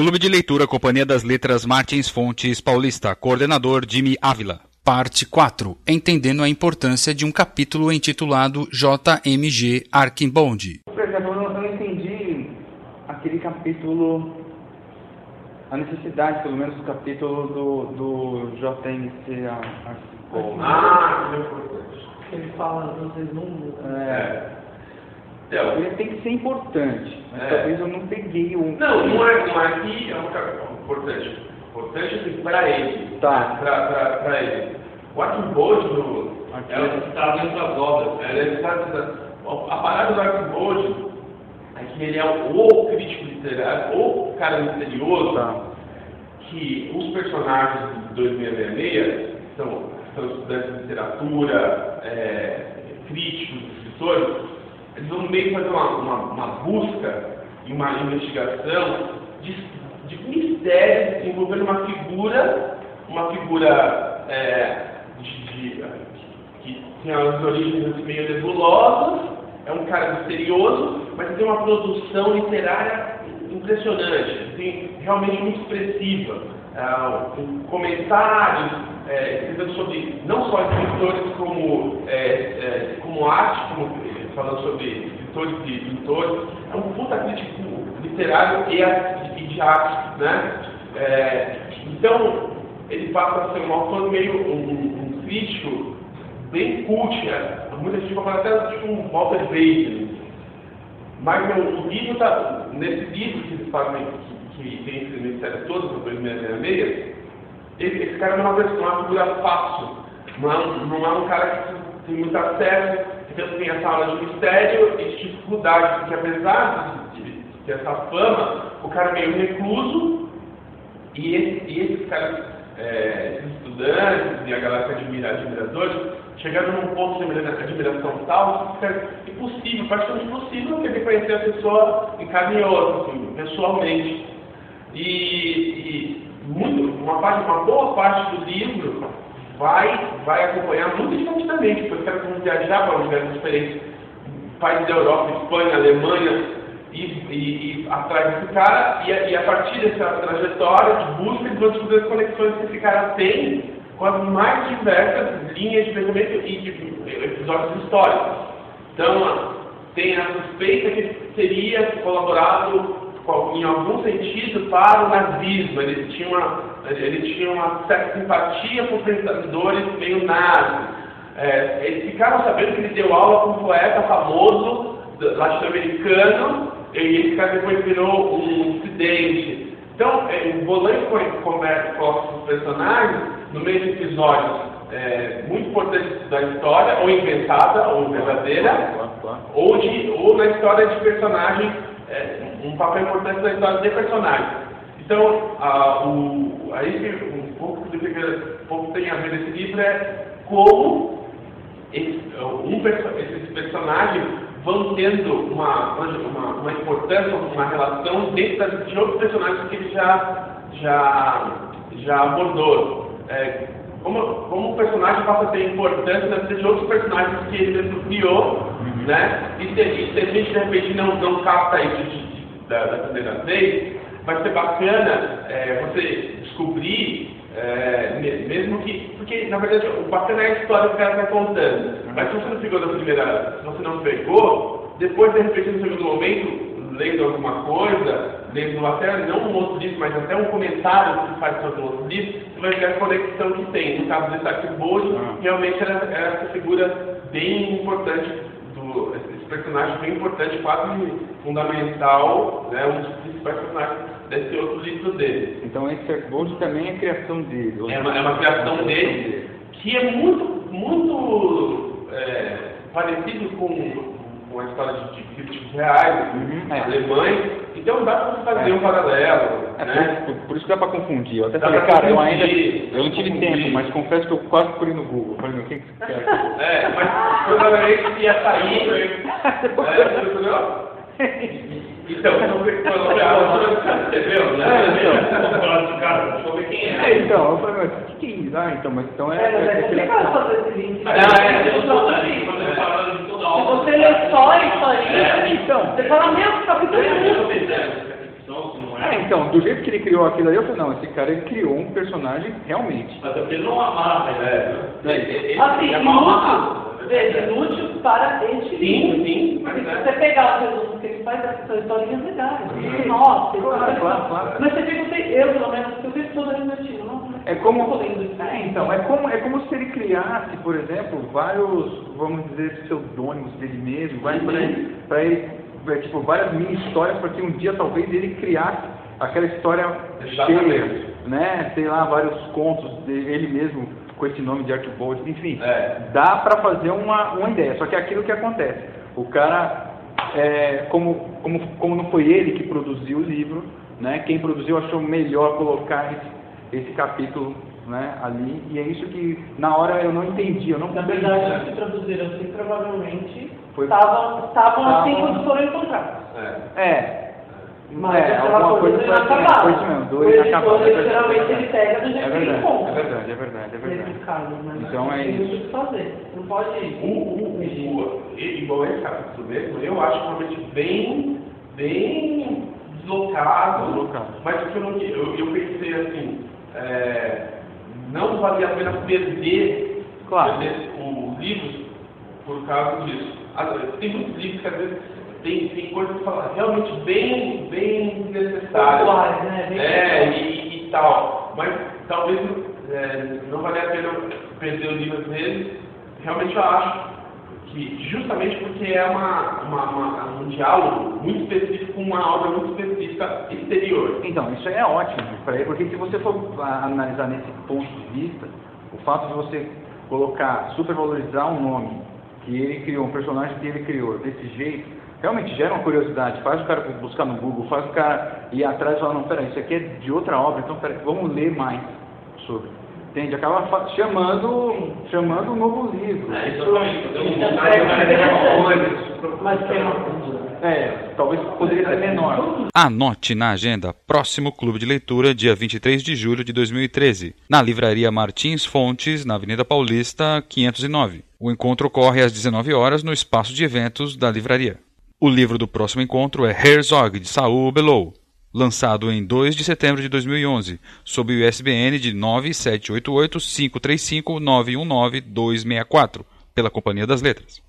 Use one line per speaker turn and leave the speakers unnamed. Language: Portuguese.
Clube de Leitura Companhia das Letras Martins Fontes Paulista, coordenador Jimmy Ávila. Parte 4. Entendendo a importância de um capítulo intitulado JMG Arquimbond.
Por exemplo, eu não entendi aquele capítulo, a necessidade, pelo menos, do capítulo do, do JMC Arquimbond.
Ah, que importante.
Ele fala, vocês não.
É.
Ele tem que ser importante, mas
É.
talvez eu não peguei o.
Não, não é, não é aqui, é um cara importante. Importante assim, para ele.
Tá.
Pra ele. O Arquimbode do.
Aqui.
É o que está dentro das obras. É, ele está a parada do Arquimbode é que ele é o, o crítico literário, ou cara misterioso,
Tá.
que os personagens de 2666 são, são estudantes de literatura, é, críticos, escritores, eles vão meio fazer uma, uma, uma busca e uma investigação de, de mistérios envolvendo uma figura, uma figura é, de, de- que tem as origens assim, meio nebulosas, é um cara misterioso, mas tem uma produção literária impressionante, assim, realmente muito expressiva. Ah, com comentários, é, escrevendo sobre não só escritores como, é, é, como arte, como, falando sobre escritores e pintores. É um puta crítico literário e, de arte. Né? É, então, ele passa a ser um autor meio um, um- crítico bem cult. né? Muita gente fala até tipo um Walter Benjamin. Mas o, livro tá, nesse livro que eles que, que tem esse mistério todo, do 2666, ele, esse cara não é uma pessoa, uma figura fácil. Não é, não é um cara que tem muito acesso, então tem essa aula de mistério e de dificuldade, porque apesar de, de ter essa fama, o cara é meio recluso, e, esse, e esses caras, é, esses estudantes e a galera que admira, admiradores, chegaram num ponto de admira- admiração tal que fica impossível, praticamente impossível querer conhecer a pessoa em carne e osso, assim, pessoalmente. E, e muito, uma, parte, uma boa parte do livro vai, vai acompanhar muito divertidamente, porque os caras vão viajar para lugares diferentes, países da Europa, Espanha, Alemanha, e, e, e atrás desse cara, e e a partir dessa trajetória de busca, eles vão as conexões que esse cara tem com as mais diversas linhas de pensamento e de episódios históricos. Então, tem a suspeita que teria colaborado em algum sentido para o nazismo. Ele tinha uma, ele tinha uma certa simpatia por pensadores meio nazis. É, eles ficaram sabendo que ele deu aula com um poeta famoso latino-americano e esse cara depois virou um dissidente. Então, é, o Bolan conversa com os personagens no meio de episódios é, muito importantes da história, ou inventada, ou verdadeira, ou, de, ou na história de personagem, é, um papel importante na história de personagem. Então, a, o, aí um pouco um pouco tem a ver nesse livro é como esse- um esses personagens vão tendo uma, uma, uma importância, uma relação dentro de outros personagens que ele já, já, já abordou. É, como, como o personagem passa a ter importância na vida de outros personagens que ele mesmo criou, né? E se, e se a gente de repente não, não capta isso da primeira vez, vai ser bacana é, você descobrir, é, me- mesmo que. Porque, na verdade, o bacana é a história que o cara está contando. Mas se você não pegou da primeira. Se você não pegou, depois, de repente, no segundo momento, lendo alguma coisa, lendo até não um outro livro, mas até um comentário que faz sobre um outro livro, você vai ver a conexão que tem. No caso desse Arquibolde,
Ah.
realmente era, era essa figura bem importante personagem bem importante, quase fundamental, né, um dos principais personagens desse outro livro dele.
Então esse Arquibold também é criação dele. ou
É uma, é uma criação dele que é muito, muito é, parecido com, com a história de, de críticos reais,
Uhum, é.
alemães, então dá para fazer
É.
um paralelo.
É,
né?
por, por isso que dá pra confundir. Eu até
Dá
falei, cara, eu ainda. Eu não tive
confundir.
tempo, mas confesso que eu quase procurei no Google. Falei, meu, quem que você quer?
É, mas provavelmente ia sair. é, entendeu? Então, você quando você entendeu? né?
É, então.
Vamos falar desse cara, deixa eu ver quem
É,
é.
então, eu falei, mas o que, que é isso? Ah, então, mas então é.
É, mas é
é
complicado fazer esse link.
Ah, é, eu tô ali, quando eu falo de toda
Se
aula.
você lê só a historinha,
É,
então.
você fala, meu, que capítulo
É,
é
eu
isso?
tô pensando, então,
não
É,
é?
Então, do jeito que ele criou aquilo ali, eu falei, não, esse cara ele criou um personagem realmente.
Mas porque ele não amarra, né?
É, é,
Assim,
é uma
inútil, veja, inútil para este
Sim,
livro.
sim,
Porque
mas
se
é.
você pegar os resumos que ele faz, são historinhas legais. Nossa,
Claro,
é
claro, claro.
Mas você fica, eu pelo menos, eu fico. Não,
É como, é, então, é como, é como se ele criasse, por exemplo, vários, vamos dizer, pseudônimos dele mesmo, vai para ele, é, tipo, várias mini histórias para que um dia talvez ele criasse aquela história
Exatamente.
cheia, né? Sei lá, vários contos dele mesmo com esse nome de Archibald, enfim.
É.
Dá para fazer uma, uma ideia, só que é aquilo que acontece. O cara, é, como, como, como não foi ele que produziu o livro, né? Quem produziu achou melhor colocar esse, esse capítulo né, ali, e é isso que na hora eu não entendi, eu não
Na verdade, que traduziram assim, provavelmente estavam assim quando foram encontrados.
É.
É.
Mas
é,
aquela
alguma coisa foi assim,
inacabada.
foi isso mesmo, do
O editor,
inacabado, é
ele,
verdade.
geralmente, ele pega do jeito
É
que ele
verdade,
encontra.
é verdade, é verdade, é verdade.
Nesses casos, né?
Então é
Tem
isso.
o que fazer. Não pode...
O, o, o, e- igual esse capítulo mesmo, eu acho realmente bem, bem deslocado.
Deslocado.
Mas o que eu, não, eu, eu pensei assim, é, não valia a pena perder,
Claro.
os livros por causa disso. Às- Tem muitos livros que às vezes tem, tem coisas que falam realmente bem, bem desnecessárias.
Pontuais, né? Bem
É, e, e tal. Mas talvez é, não valha a pena perder o livro às vezes. Realmente eu acho que justamente porque é uma, uma, uma- um diálogo muito específico com uma obra muito específica exterior.
Então, isso é ótimo para ele, porque se você for ah, analisar nesse ponto de vista, o fato de você colocar, supervalorizar um nome que ele criou, um personagem que ele criou desse jeito, realmente gera uma curiosidade, faz o cara buscar no Google, faz o cara ir atrás e falar, não, peraí, isso aqui é de outra obra, então peraí, vamos ler mais sobre. Entende? Acaba chamando, chamando um novo livro.
É,
Isso-
exatamente. Fazer um-
Isso é Mas tem uma
é, talvez poderia ser menor.
Anote na agenda próximo Clube de Leitura, dia 23 de julho de 2013, na Livraria Martins Fontes, na Avenida Paulista, 509. O encontro ocorre às 19 horas no espaço de eventos da livraria. O livro do próximo encontro é Herzog, de Saul Bellow, lançado em 2 de setembro de 2011, sob o ISBN de 9788 535 919 264, pela Companhia das Letras.